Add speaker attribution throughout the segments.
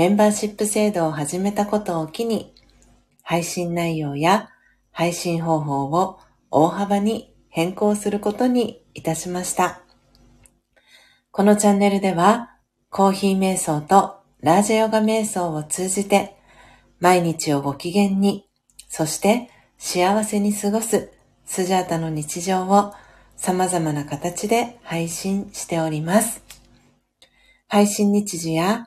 Speaker 1: メンバーシップ制度を始めたことを機に、配信内容や配信方法を大幅に変更することにいたしました。このチャンネルでは、コーヒー瞑想とラージェヨガ瞑想を通じて、毎日をご機嫌に、そして幸せに過ごすスジャータの日常を様々な形で配信しております。配信日時や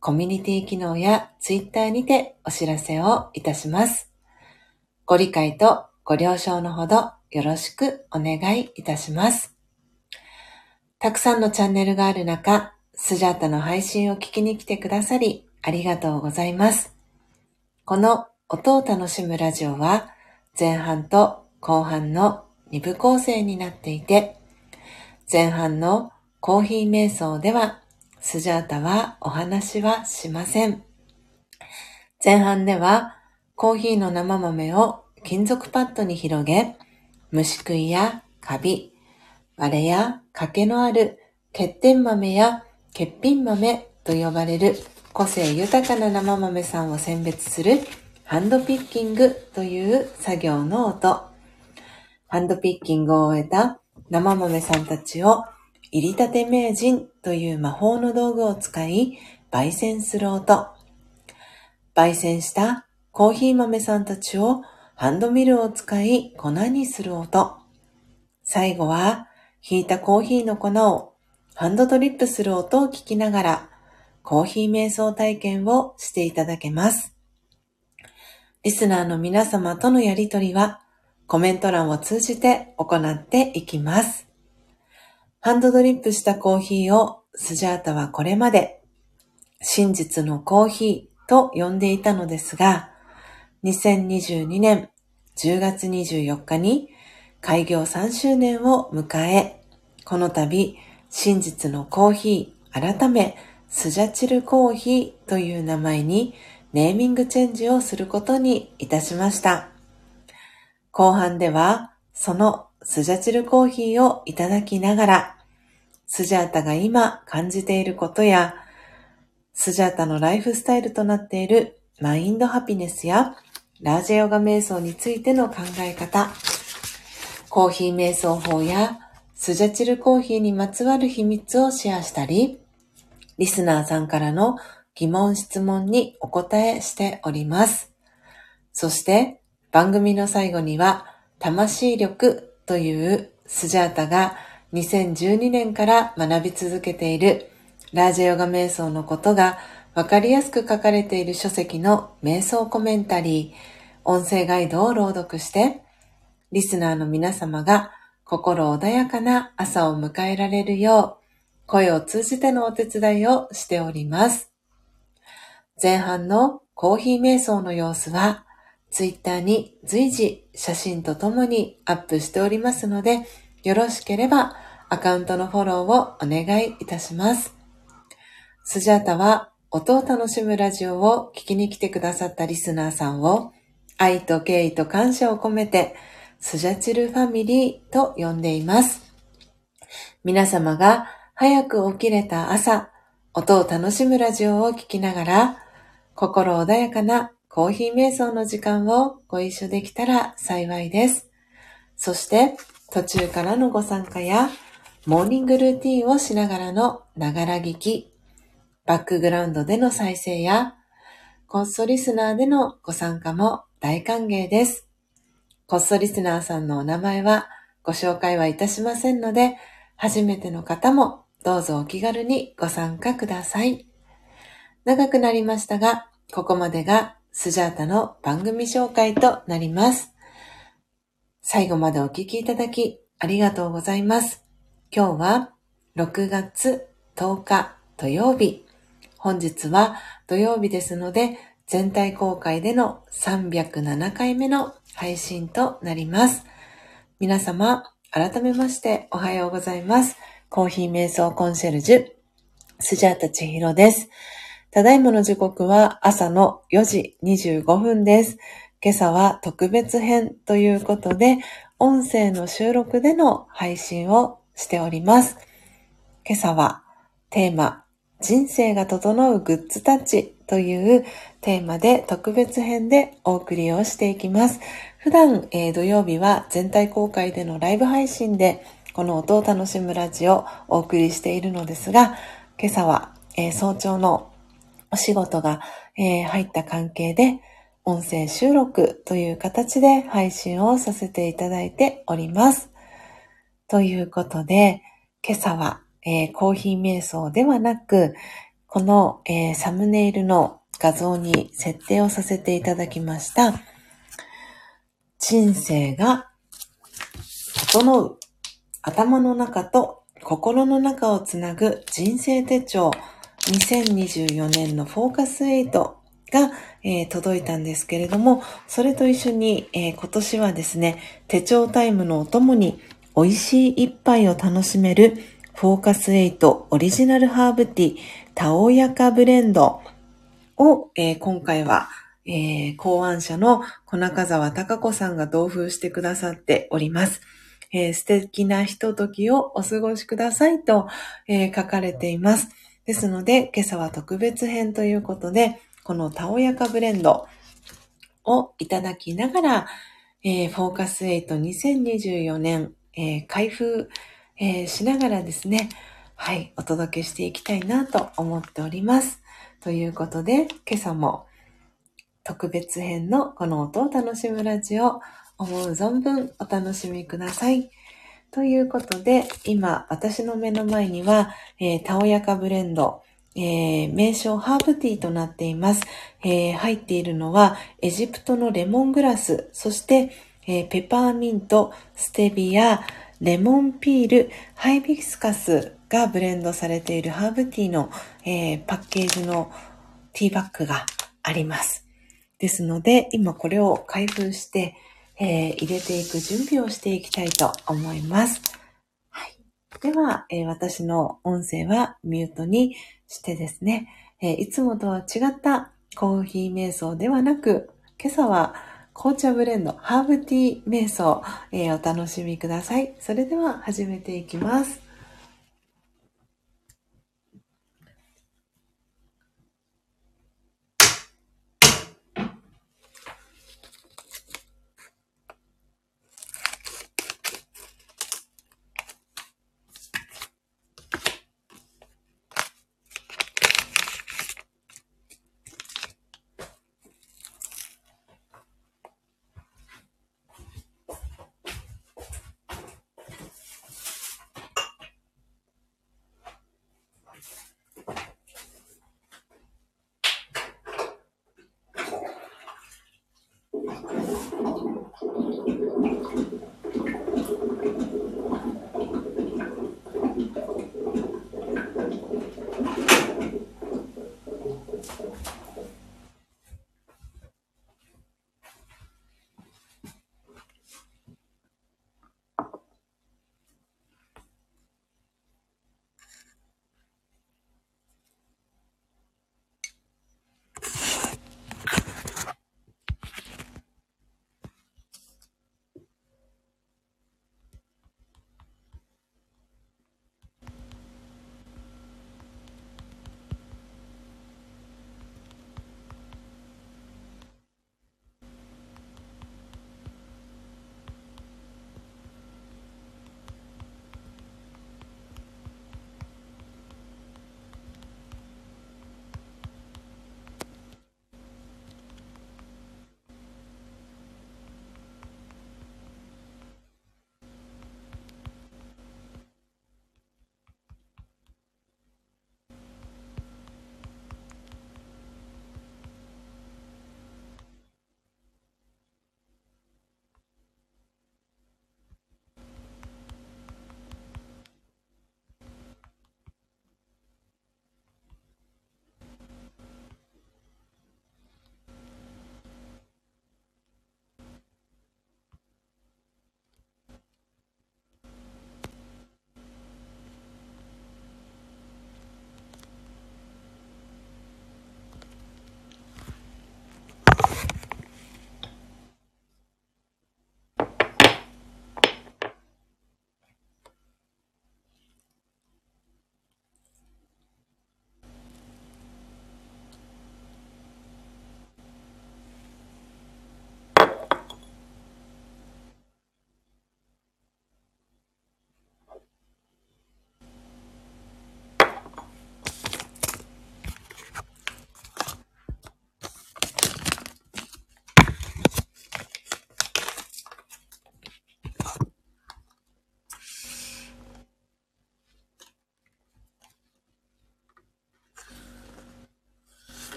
Speaker 1: コミュニティ機能やツイッターにてお知らせをいたします。ご理解とご了承のほどよろしくお願いいたします。たくさんのチャンネルがある中、スジャータの配信を聞きに来てくださり、ありがとうございます。この音を楽しむラジオは、前半と後半の2部構成になっていて、前半のコーヒー瞑想では、スジャータはお話はしません。前半ではコーヒーの生豆を金属パッドに広げ、虫食いやカビ、割れや欠けのある欠点豆や欠品豆と呼ばれる個性豊かな生豆さんを選別するハンドピッキングという作業の音。ハンドピッキングを終えた生豆さんたちを入りたて名人という魔法の道具を使い、焙煎する音。焙煎したコーヒー豆さんたちをハンドミルを使い粉にする音。最後は、ひいたコーヒーの粉をハンドドリップする音を聞きながら、コーヒー瞑想体験をしていただけます。リスナーの皆様とのやりとりは、コメント欄を通じて行っていきます。ハンドドリップしたコーヒーをスジャータはこれまで真実のコーヒーと呼んでいたのですが、2022年10月24日に開業3周年を迎え、この度真実のコーヒー改めスジャチルコーヒーという名前にネーミングチェンジをすることにいたしました。後半ではそのスジャチルコーヒーをいただきながら、スジャータが今感じていることや、スジャータのライフスタイルとなっているマインドハピネスやラージェヨガ瞑想についての考え方、コーヒー瞑想法やスジャチルコーヒーにまつわる秘密をシェアしたり、リスナーさんからの疑問質問にお答えしております。そして番組の最後には魂力というスジャータが2012年から学び続けているラージェヨガ瞑想のことがわかりやすく書かれている書籍の瞑想コメンタリー、音声ガイドを朗読して、リスナーの皆様が心穏やかな朝を迎えられるよう、声を通じてのお手伝いをしております。前半のコーヒー瞑想の様子は、ツイッターに随時写真とともにアップしておりますので、よろしければアカウントのフォローをお願いいたします。スジャータは音を楽しむラジオを聞きに来てくださったリスナーさんを愛と敬意と感謝を込めてスジャチルファミリーと呼んでいます。皆様が早く起きれた朝、音を楽しむラジオを聞きながら心穏やかなコーヒー瞑想の時間をご一緒できたら幸いです。そして途中からのご参加やモーニングルーティンをしながらのながら聞き、バックグラウンドでの再生や、こっそリスナーでのご参加も大歓迎です。こっそリスナーさんのお名前はご紹介はいたしませんので、初めての方もどうぞお気軽にご参加ください。長くなりましたが、ここまでがスジャータの番組紹介となります。最後までお聞きいただきありがとうございます。今日は6月10日土曜日。本日は土曜日ですので、全体公開での307回目の配信となります。皆様、改めましておはようございます。コーヒー瞑想コンシェルジュ、スジャータチヒロです。ただいまの時刻は朝の4時25分です。今朝は特別編ということで、音声の収録での配信をしております。今朝はテーマ、人生が整うグッズタッチというテーマで特別編でお送りをしていきます。普段、えー、土曜日は全体公開でのライブ配信でこの音を楽しむラジオをお送りしているのですが、今朝は、えー、早朝のお仕事が、えー、入った関係で音声収録という形で配信をさせていただいております。ということで、今朝はえー、コーヒー瞑想ではなく、この、えー、サムネイルの画像に設定をさせていただきました。人生が整う頭の中と心の中をつなぐ人生手帳2024年のフォーカス8が、えー、届いたんですけれども、それと一緒に、えー、今年はですね、手帳タイムのお供に美味しい一杯を楽しめるフォーカス8オリジナルハーブティータオヤカブレンドを、えー、今回は、えー、考案者の小中沢隆子さんが同封してくださっております。えー、素敵なひとときをお過ごしくださいと、え、書かれています。ですので、今朝は特別編ということで、このたおやかブレンドをいただきながら、えー、フォーカス8 2024年、えー、開封えー、しながらですね、はい、お届けしていきたいなと思っております。ということで、今朝も特別編のこの音を楽しむラジオ、思う存分お楽しみください。ということで、今、私の目の前には、えー、たおやかブレンド、えー、名称ハーブティーとなっています。えー、入っているのは、エジプトのレモングラス、そして、えー、ペパーミント、ステビア、レモンピール、ハイビスカスがブレンドされているハーブティーの、えー、パッケージのティーバッグがあります。ですので、今これを開封して、えー、入れていく準備をしていきたいと思います。はい。では、えー、私の音声はミュートにしてですね、えいつもとは違ったコーヒー瞑想ではなく、今朝は紅茶ブレンド、ハーブティー瞑想、えー、お楽しみください。それでは始めていきます。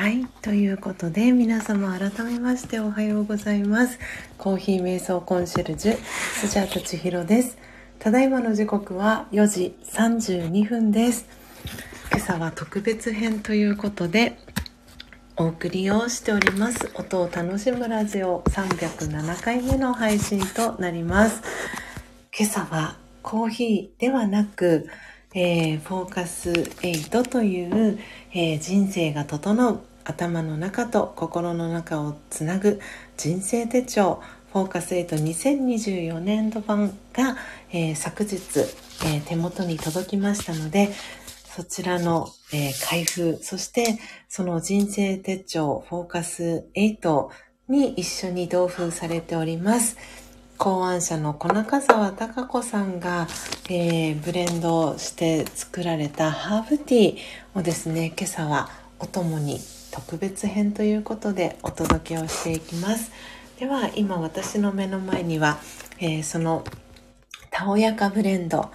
Speaker 1: はい。ということで、皆様改めましておはようございます。コーヒー瞑想コンシェルジュ、スジャータ千尋です。ただいまの時刻は4時32分です。今朝は特別編ということで、お送りをしております。音を楽しむラジオ307回目の配信となります。今朝はコーヒーではなく、えー、フォーカス8という、えー、人生が整う頭の中と心の中をつなぐ人生手帳フォーカス82024年度版が、えー、昨日、えー、手元に届きましたのでそちらの、えー、開封そしてその人生手帳フォーカス8に一緒に同封されております。考案者の小中沢隆子さんが、え、ブレンドして作られたハーブティーをですね今朝はお供に特別編ということでお届けをしていきます。では今私の目の前には、えー、そのたおやかブレンド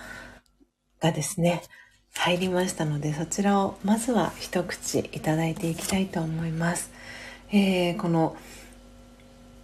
Speaker 1: がですね入りましたのでそちらをまずは一口いただいていきたいと思います、えー、この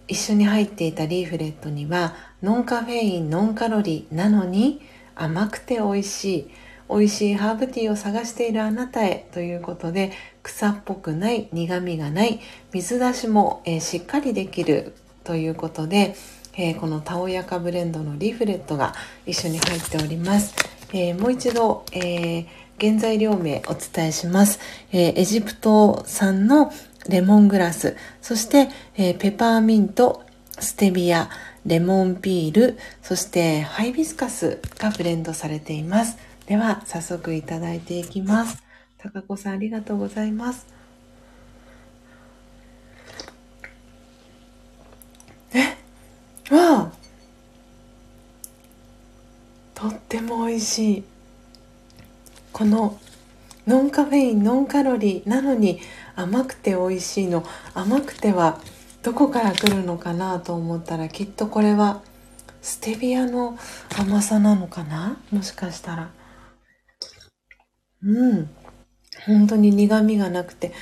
Speaker 1: 一緒に入っていたリーフレットにはノンカフェインノンカロリーなのに甘くて美味しい美味しいハーブティーを探しているあなたへということで草っぽくない苦味がない水出しも、えー、しっかりできるということで、えー、このたおやかブレンドのリーフレットが一緒に入っております、えー、もう一度、え原材料名お伝えします、えエジプト産のレモングラス、そして、え、ペパーミント、ステビア、レモンピール、そしてハイビスカスがブレンドされています。では、早速いただいていきます。高子さんありがとうございます。え？わあ。とっても美味しい。このノンカフェインノンカロリーなのに甘くて美味しいの。甘くてはどこから来るのかなと思ったらきっとこれはステビアの甘さなのかな？もしかしたら。うん。本当に苦味がなくて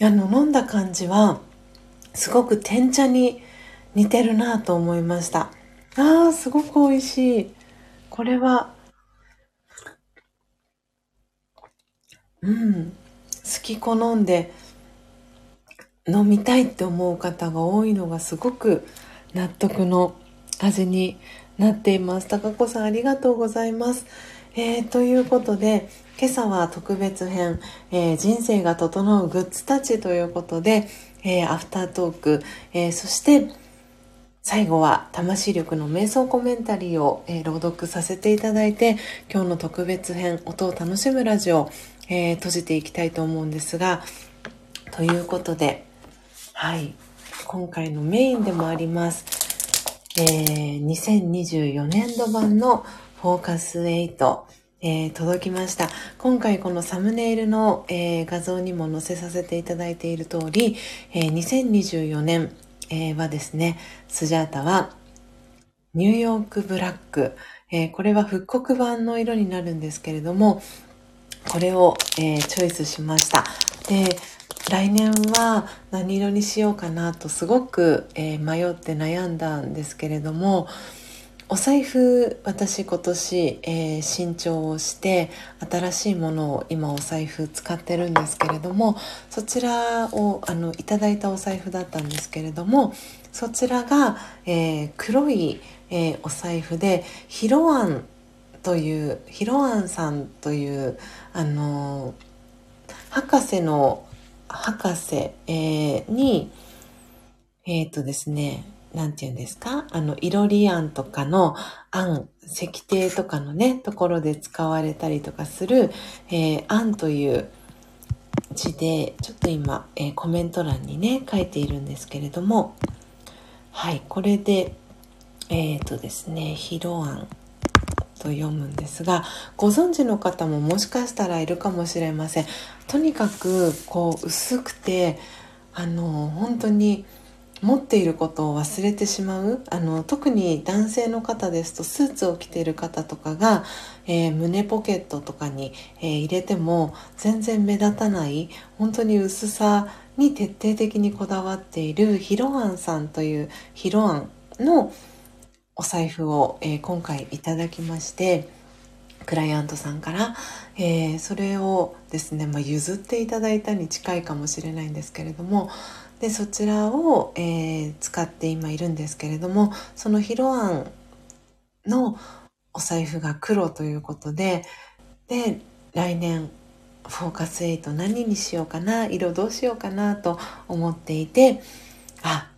Speaker 1: あの飲んだ感じはすごく天茶に似てるなと思いましたあーすごく美味しいこれはうん好き好んで飲みたいって思う方が多いのがすごく納得の味になっています。高子さんありがとうございます。えー、ということで今朝は特別編、えー、人生が整うグッズたちということで、えー、アフタートーク、えそして最後は魂力の瞑想コメンタリーを、え朗読させていただいて今日の特別編音を楽しむラジオえ、閉じていきたいと思うんですが、ということで、はい、今回のメインでもあります、えー、2024年度版のフォーカス8、えー、届きました。今回このサムネイルの、えー、画像にも載せさせていただいている通り、えー、2024年、えー、はですね、スジャータはニューヨークブラック、え、これは復刻版の色になるんですけれども、これを、え、チョイスしました。で、来年は何色にしようかなとすごく、え、迷って悩んだんですけれども、お財布私今年、えー、新調をして新しいものを今お財布使ってるんですけれどもそちらをあのいただいたお財布だったんですけれどもそちらが、えー、黒い、えー、お財布でヒロアンというヒロアンさんというあの博士の博士、えー、にえっ、とですね何て言うんですか？あの、いろりあんとかのあん、石庭とかのね、ところで使われたりとかする、えー、あんという字で、ちょっと今、えー、コメント欄にね、書いているんですけれども、はい、これで、えっ、ー、とですね、ひろあんと読むんですがご存知の方ももしかしたらいるかもしれません。とにかくこう薄くてあの本当に持っていることを忘れてしまう。あの特に男性の方ですとスーツを着ている方とかが、えー、胸ポケットとかに、えー、入れても全然目立たない本当に薄さに徹底的にこだわっているヒロアンさんというヒロアンのお財布を、えー、今回いただきましてクライアントさんから、えー、それをですね、まあ、譲っていただいたに近いかもしれないんですけれどもでそちらを、えー、使って今いるんですけれどもそのヒロアンのお財布が黒ということでで来年フォーカス8何にしようかな色どうしようかなと思っていてあ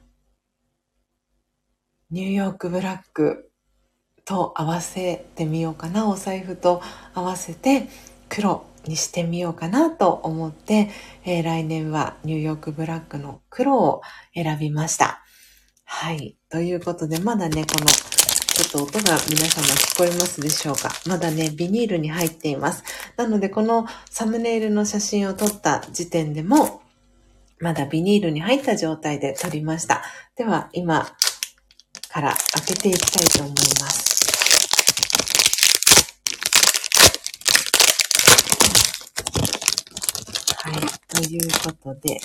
Speaker 1: ニューヨークブラックと合わせてみようかなお財布と合わせて黒にしてみようかなと思って、えー、来年はニューヨークブラックの黒を選びました。はい。ということで、まだね、このちょっと音が皆様聞こえますでしょうか？まだね、ビニールに入っています。なので、このサムネイルの写真を撮った時点でも、まだビニールに入った状態で撮りました。では、今から開けていきたいと思います。はい。ということで、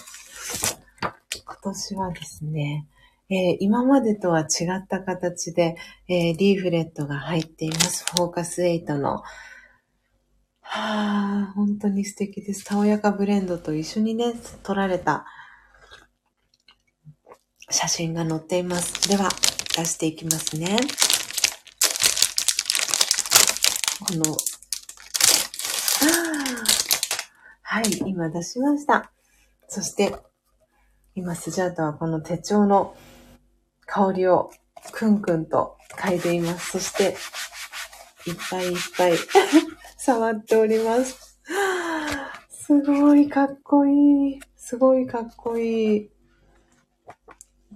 Speaker 1: 今年はですね、えー、今までとは違った形で、えー、リーフレットが入っています。フォーカス8の。はあ、本当に素敵です。たおやかブレンドと一緒にね、撮られた写真が載っています。では、出していきますね。この、はい、今出しました。そして、今スジャータはこの手帳の香りをくんくんと嗅いでいます。そして、いっぱいいっぱい 触っております。すごいかっこいい。すごいかっこいい。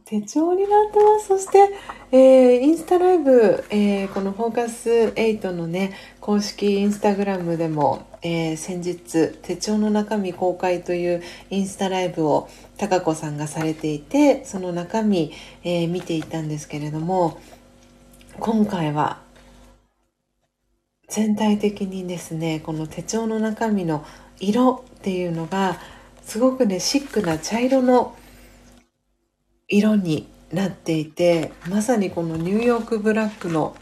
Speaker 1: 手帳になってます。そして、えー、インスタライブ、えー、このフォーカス8のね、公式インスタグラムでも、えー、先日、手帳の中身公開というインスタライブを高子さんがされていて、その中身、えー、見ていたんですけれども、今回は全体的にですね、この手帳の中身の色っていうのが、すごくね、シックな茶色の色になっていてまさにこのニューヨークブラックの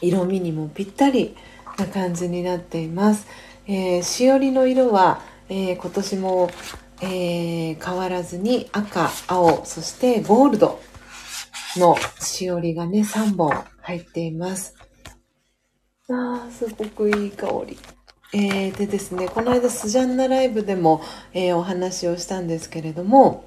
Speaker 1: 色味にもぴったりな感じになっています、えー、しおりの色は、えー、今年も、えー、変わらずに赤青そしてゴールドのしおりがね3本入っています。あーすごくいい香り。えー、でですねこの間スジャンナライブでも、えお話をしたんですけれども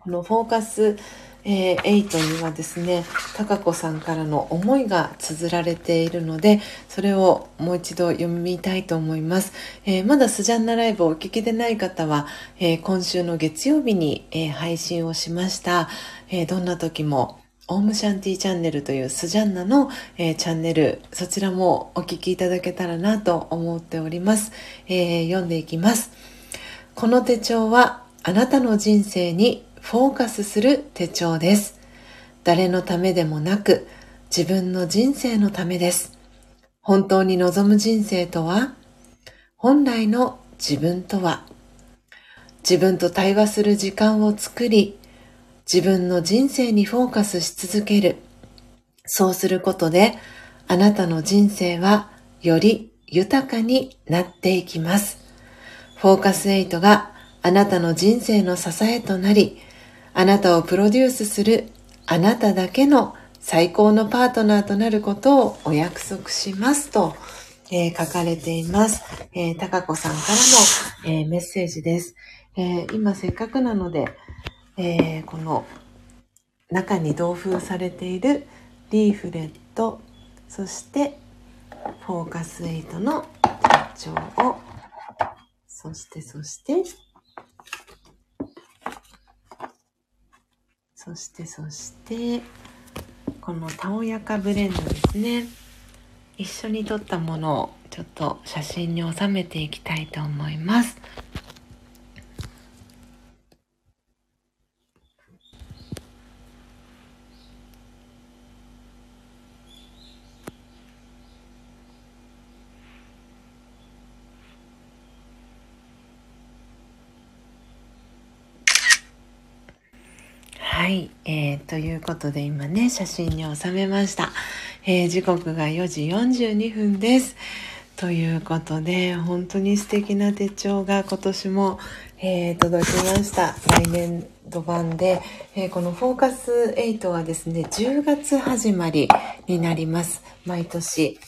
Speaker 1: このフォーカス、えー、8にはですね、高子さんからの思いが綴られているので、それをもう一度読みたいと思います。えー、まだスジャンナライブをお聞きでない方は、えー、今週の月曜日に、え配信をしました。えどんな時もオームシャンティチャンネルというスジャンナの、えー、チャンネル、そちらもお聞きいただけたらなと思っております。えー、読んでいきます。この手帳はあなたの人生にフォーカスする手帳です。誰のためでもなく、自分の人生のためです。本当に望む人生とは？本来の自分とは？自分と対話する時間を作り、自分の人生にフォーカスし続ける。そうすることで、あなたの人生はより豊かになっていきます。フォーカス8があなたの人生の支えとなり、あなたをプロデュースするあなただけの最高のパートナーとなることをお約束しますと、えー、書かれています。えー、高子さんからの、えー、メッセージです。え今せっかくなので、えこの中に同封されているリーフレット、そしてフォーカス8の手帳を、そしてそして、そしてそしてこのたおやかブレンドですね。一緒に撮ったものをちょっと写真に収めていきたいと思いますはい、えー、ということで今ね、写真に収めました。えー、時刻が4時42分です。ということで、本当に素敵な手帳が今年も、えー、届きました。来年度版で、えー、このフォーカス8はですね、10月始まりになります。毎年。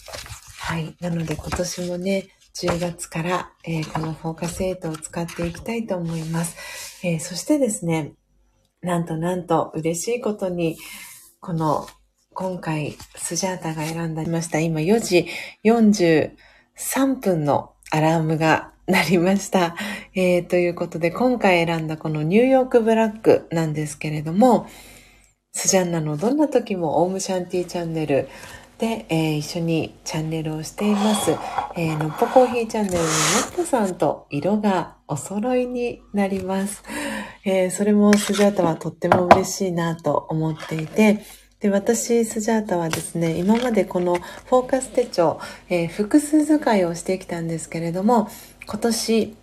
Speaker 1: はい。なので今年もね、10月から、えー、このフォーカス8を使っていきたいと思います。えそしてですね、なんとなんと嬉しいことに、この今回スジャータが選んだました。今4時43分のアラームが鳴りました。えー、ということで今回選んだこのニューヨークブラックなんですけれども、スジャンナのどんな時もオームシャンティチャンネルで、えー、一緒にチャンネルをしています。えー、のっぽコーヒーチャンネルののっぽさんと色がお揃いになります。えー、それもスジャータはとっても嬉しいなと思っていて、で、私、スジャータはですね、今までこのフォーカス手帳、えー、複数使いをしてきたんですけれども、今年、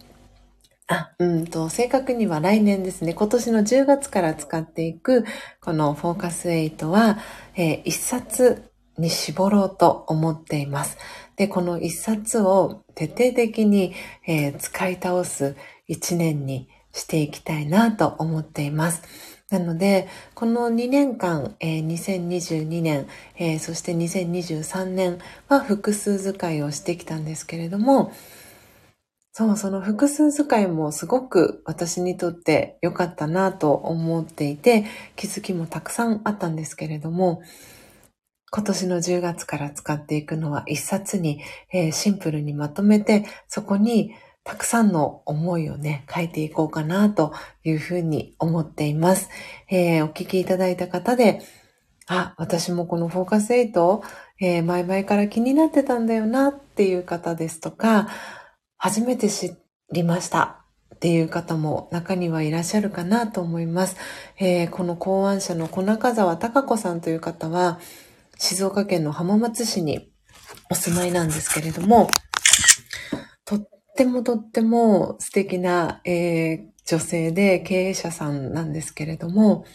Speaker 1: あ、うんと、正確には来年ですね、今年の10月から使っていく、このフォーカス8は、えー、1冊に絞ろうと思っています。で、この1冊を徹底的に、えー、使い倒す1年にしていきたいなと思っています。なので、この2年間、えー、2022年、えー、そして2023年は複数使いをしてきたんですけれども、そう、その複数使いもすごく私にとって良かったなと思っていて、気づきもたくさんあったんですけれども、今年の10月から使っていくのは一冊に、えー、シンプルにまとめて、そこにたくさんの思いをね、書いていこうかなというふうに思っています。えー、お聞きいただいた方で、あ、私もこのフォーカス8、えー、前々から気になってたんだよなっていう方ですとか、初めて知りましたっていう方も中にはいらっしゃるかなと思います。えー、この考案者の小中沢隆子さんという方は、静岡県の浜松市にお住まいなんですけれども、とってもとっても素敵な、えー、女性で経営者さんなんですけれども、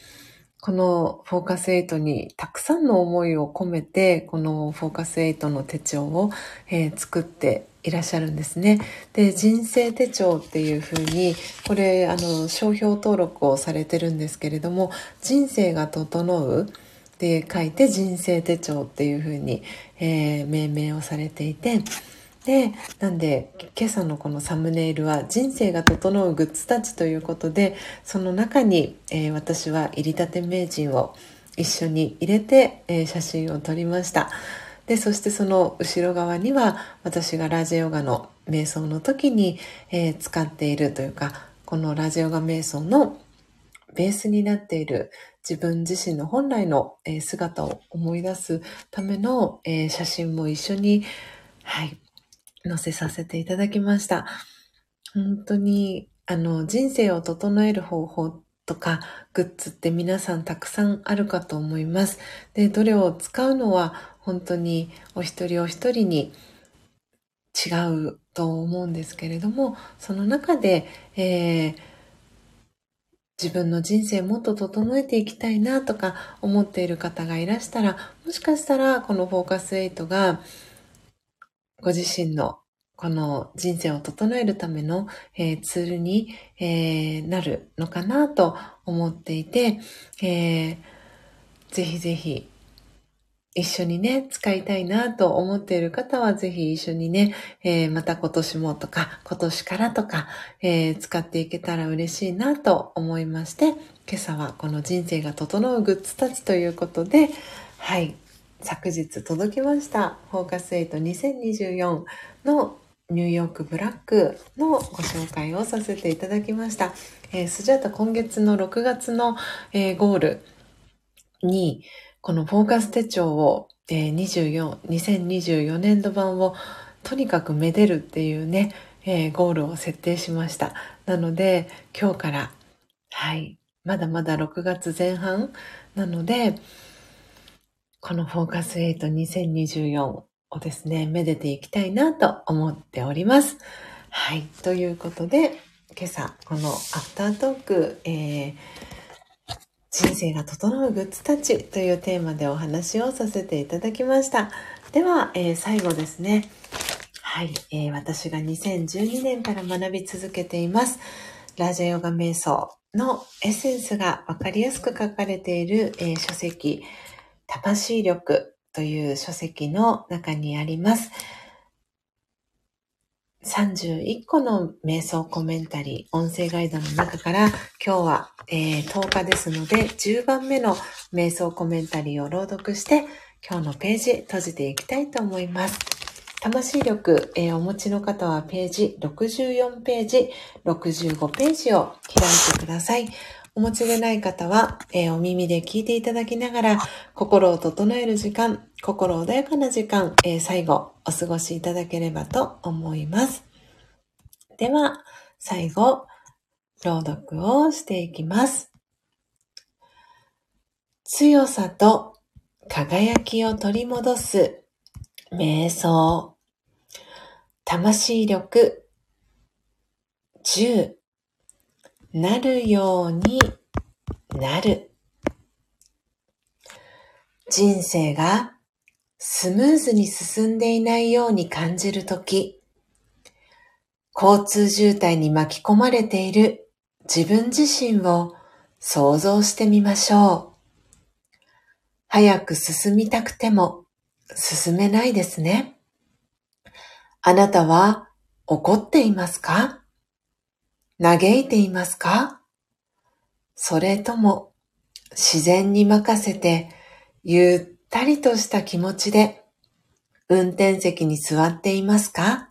Speaker 1: このフォーカス8にたくさんの思いを込めて、このフォーカス8の手帳を、えー、作っていらっしゃるんですね。で、人生手帳っていうふうに、これ、あの、商標登録をされてるんですけれども、人生が整うって書いて人生手帳っていうふうに、えー、命名をされていて、で、なんで、今朝のこのサムネイルは人生が整うグッズたちということで、その中に、えー、私は入りたて名人を一緒に入れて、えー、写真を撮りました。で、そしてその後ろ側には私がラジオガの瞑想の時に、えー、使っているというか、このラジオガ瞑想のベースになっている自分自身の本来の、え姿を思い出すための、え写真も一緒に、はい、載せさせていただきました。本当に、あの、人生を整える方法とか、グッズって皆さんたくさんあるかと思います。で、どれを使うのは本当にお一人お一人に違うと思うんですけれども、その中で、えー、自分の人生もっと整えていきたいなとか思っている方がいらしたら、もしかしたらこのフォーカス8がご自身のこの人生を整えるための、えー、ツールに、えー、なるのかなと思っていて、えー、ぜひぜひ一緒にね、使いたいなと思っている方はぜひ一緒にね、えー、また今年もとか、今年からとか、えー、使っていけたら嬉しいなと思いまして、今朝はこの人生が整うグッズたちということで、はい、昨日届きました。フォーカス8 2024のニューヨークブラックのご紹介をさせていただきました。えー、スジャータ今月の6月の、えー、ゴールに、このフォーカス手帳を、えー、24、2024年度版をとにかくめでるっていうね、えー、ゴールを設定しました。なので、今日から、はい、まだまだ6月前半なので、このフォーカス8 2024をですね、めでていきたいなと思っております。はい。ということで、今朝、このアフタートーク、えー、人生が整うグッズたちというテーマでお話をさせていただきました。では、えー、最後ですね。はい、えー、私が2012年から学び続けています。ラジャヨガ瞑想のエッセンスがわかりやすく書かれている、えー、書籍、魂力という書籍の中にあります。31個の瞑想コメンタリー、音声ガイドの中から今日は、えー、10日ですので10番目の瞑想コメンタリーを朗読して今日のページ閉じていきたいと思います。魂力、えー、お持ちの方はページ64ページ、65ページを開いてください。お持ちでない方は、えー、お耳で聞いていただきながら、心を整える時間、心穏やかな時間、えー、最後、お過ごしいただければと思います。では、最後、朗読をしていきます。強さと輝きを取り戻す瞑想。魂力10なるようになる。人生がスムーズに進んでいないように感じるとき、交通渋滞に巻き込まれている自分自身を想像してみましょう。早く進みたくても進めないですね。あなたは怒っていますか？嘆いていますか？それとも自然に任せてゆっったりとした気持ちで運転席に座っていますか？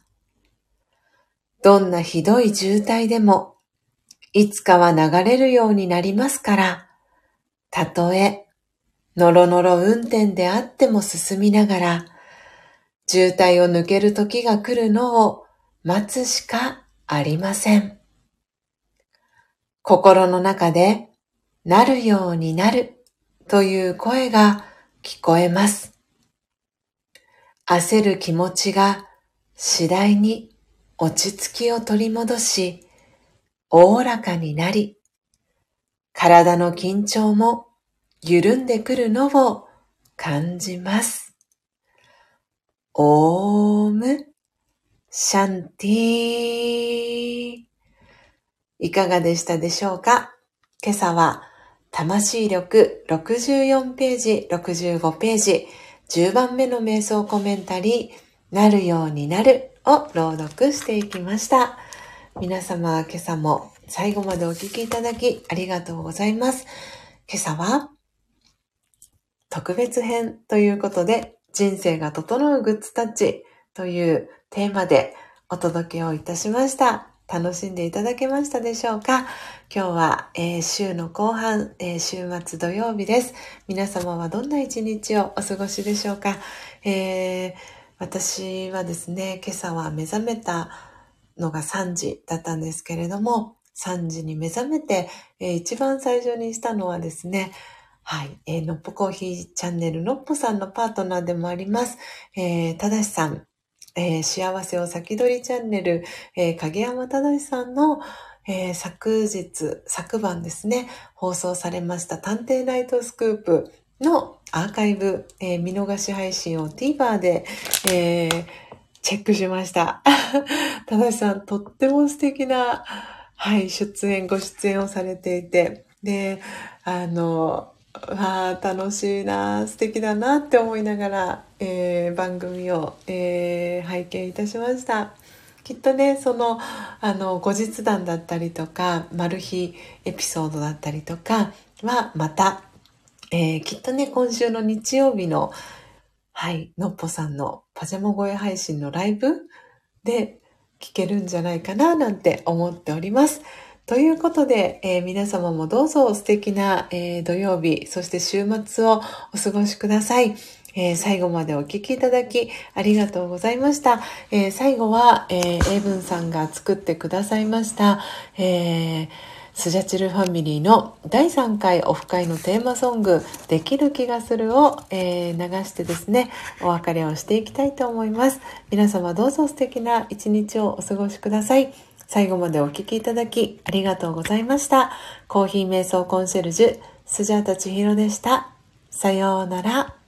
Speaker 1: どんなひどい渋滞でもいつかは流れるようになりますから、たとえのろのろ運転であっても進みながら、渋滞を抜ける時が来るのを待つしかありません。心の中でなるようになるという声が聞こえます。焦る気持ちが次第に落ち着きを取り戻し、おおらかになり、体の緊張も緩んでくるのを感じます。オームシャンティーいかがでしたでしょうか？今朝は魂力64ページ、65ページ、10番目の瞑想コメンタリー、なるようになるを朗読していきました。皆様、今朝も最後までお聴きいただきありがとうございます。今朝は特別編ということで、人生が整うグッズタッチというテーマでお届けをいたしました。楽しんでいただけましたでしょうか？今日は、えー、週の後半、えー、週末土曜日です。皆様はどんな一日をお過ごしでしょうか、えー、私はですね、今朝は目覚めたのが3時だったんですけれども、3時に目覚めて、え一番最初にしたのはですね、はい。えー、のっぽコーヒーチャンネルのっぽさんのパートナーでもあります。えー、ただしさんえー、幸せを先取りチャンネル、えー、影山忠さんの、えー、昨日、昨晩ですね、放送されました探偵ナイトスクープのアーカイブ、え見逃し配信を TVer で、えチェックしました。忠さん、とっても素敵な、はい、出演、ご出演をされていて、で、あの、わあ、楽しいな、素敵だなって思いながら、えー、番組を、えー、拝見いたしました。きっとね、その、あの、後日談だったりとか、マル秘エピソードだったりとかは、また、えー、きっとね、今週の日曜日の、はい、のっぽさんのパジャマ声配信のライブで聞けるんじゃないかな、なんて思っております。ということで、えー、皆様もどうぞ素敵な、えー、土曜日、そして週末をお過ごしください。えー、最後までお聞きいただきありがとうございました。え最後は、えー、英文さんが作ってくださいました、えスジャチルファミリーの第3回オフ会のテーマソング、できる気がするを、え流してですね、お別れをしていきたいと思います。皆様どうぞ素敵な一日をお過ごしください。最後までお聴きいただきありがとうございました。コーヒー瞑想コンシェルジュ、スジャータチヒロでした。さようなら。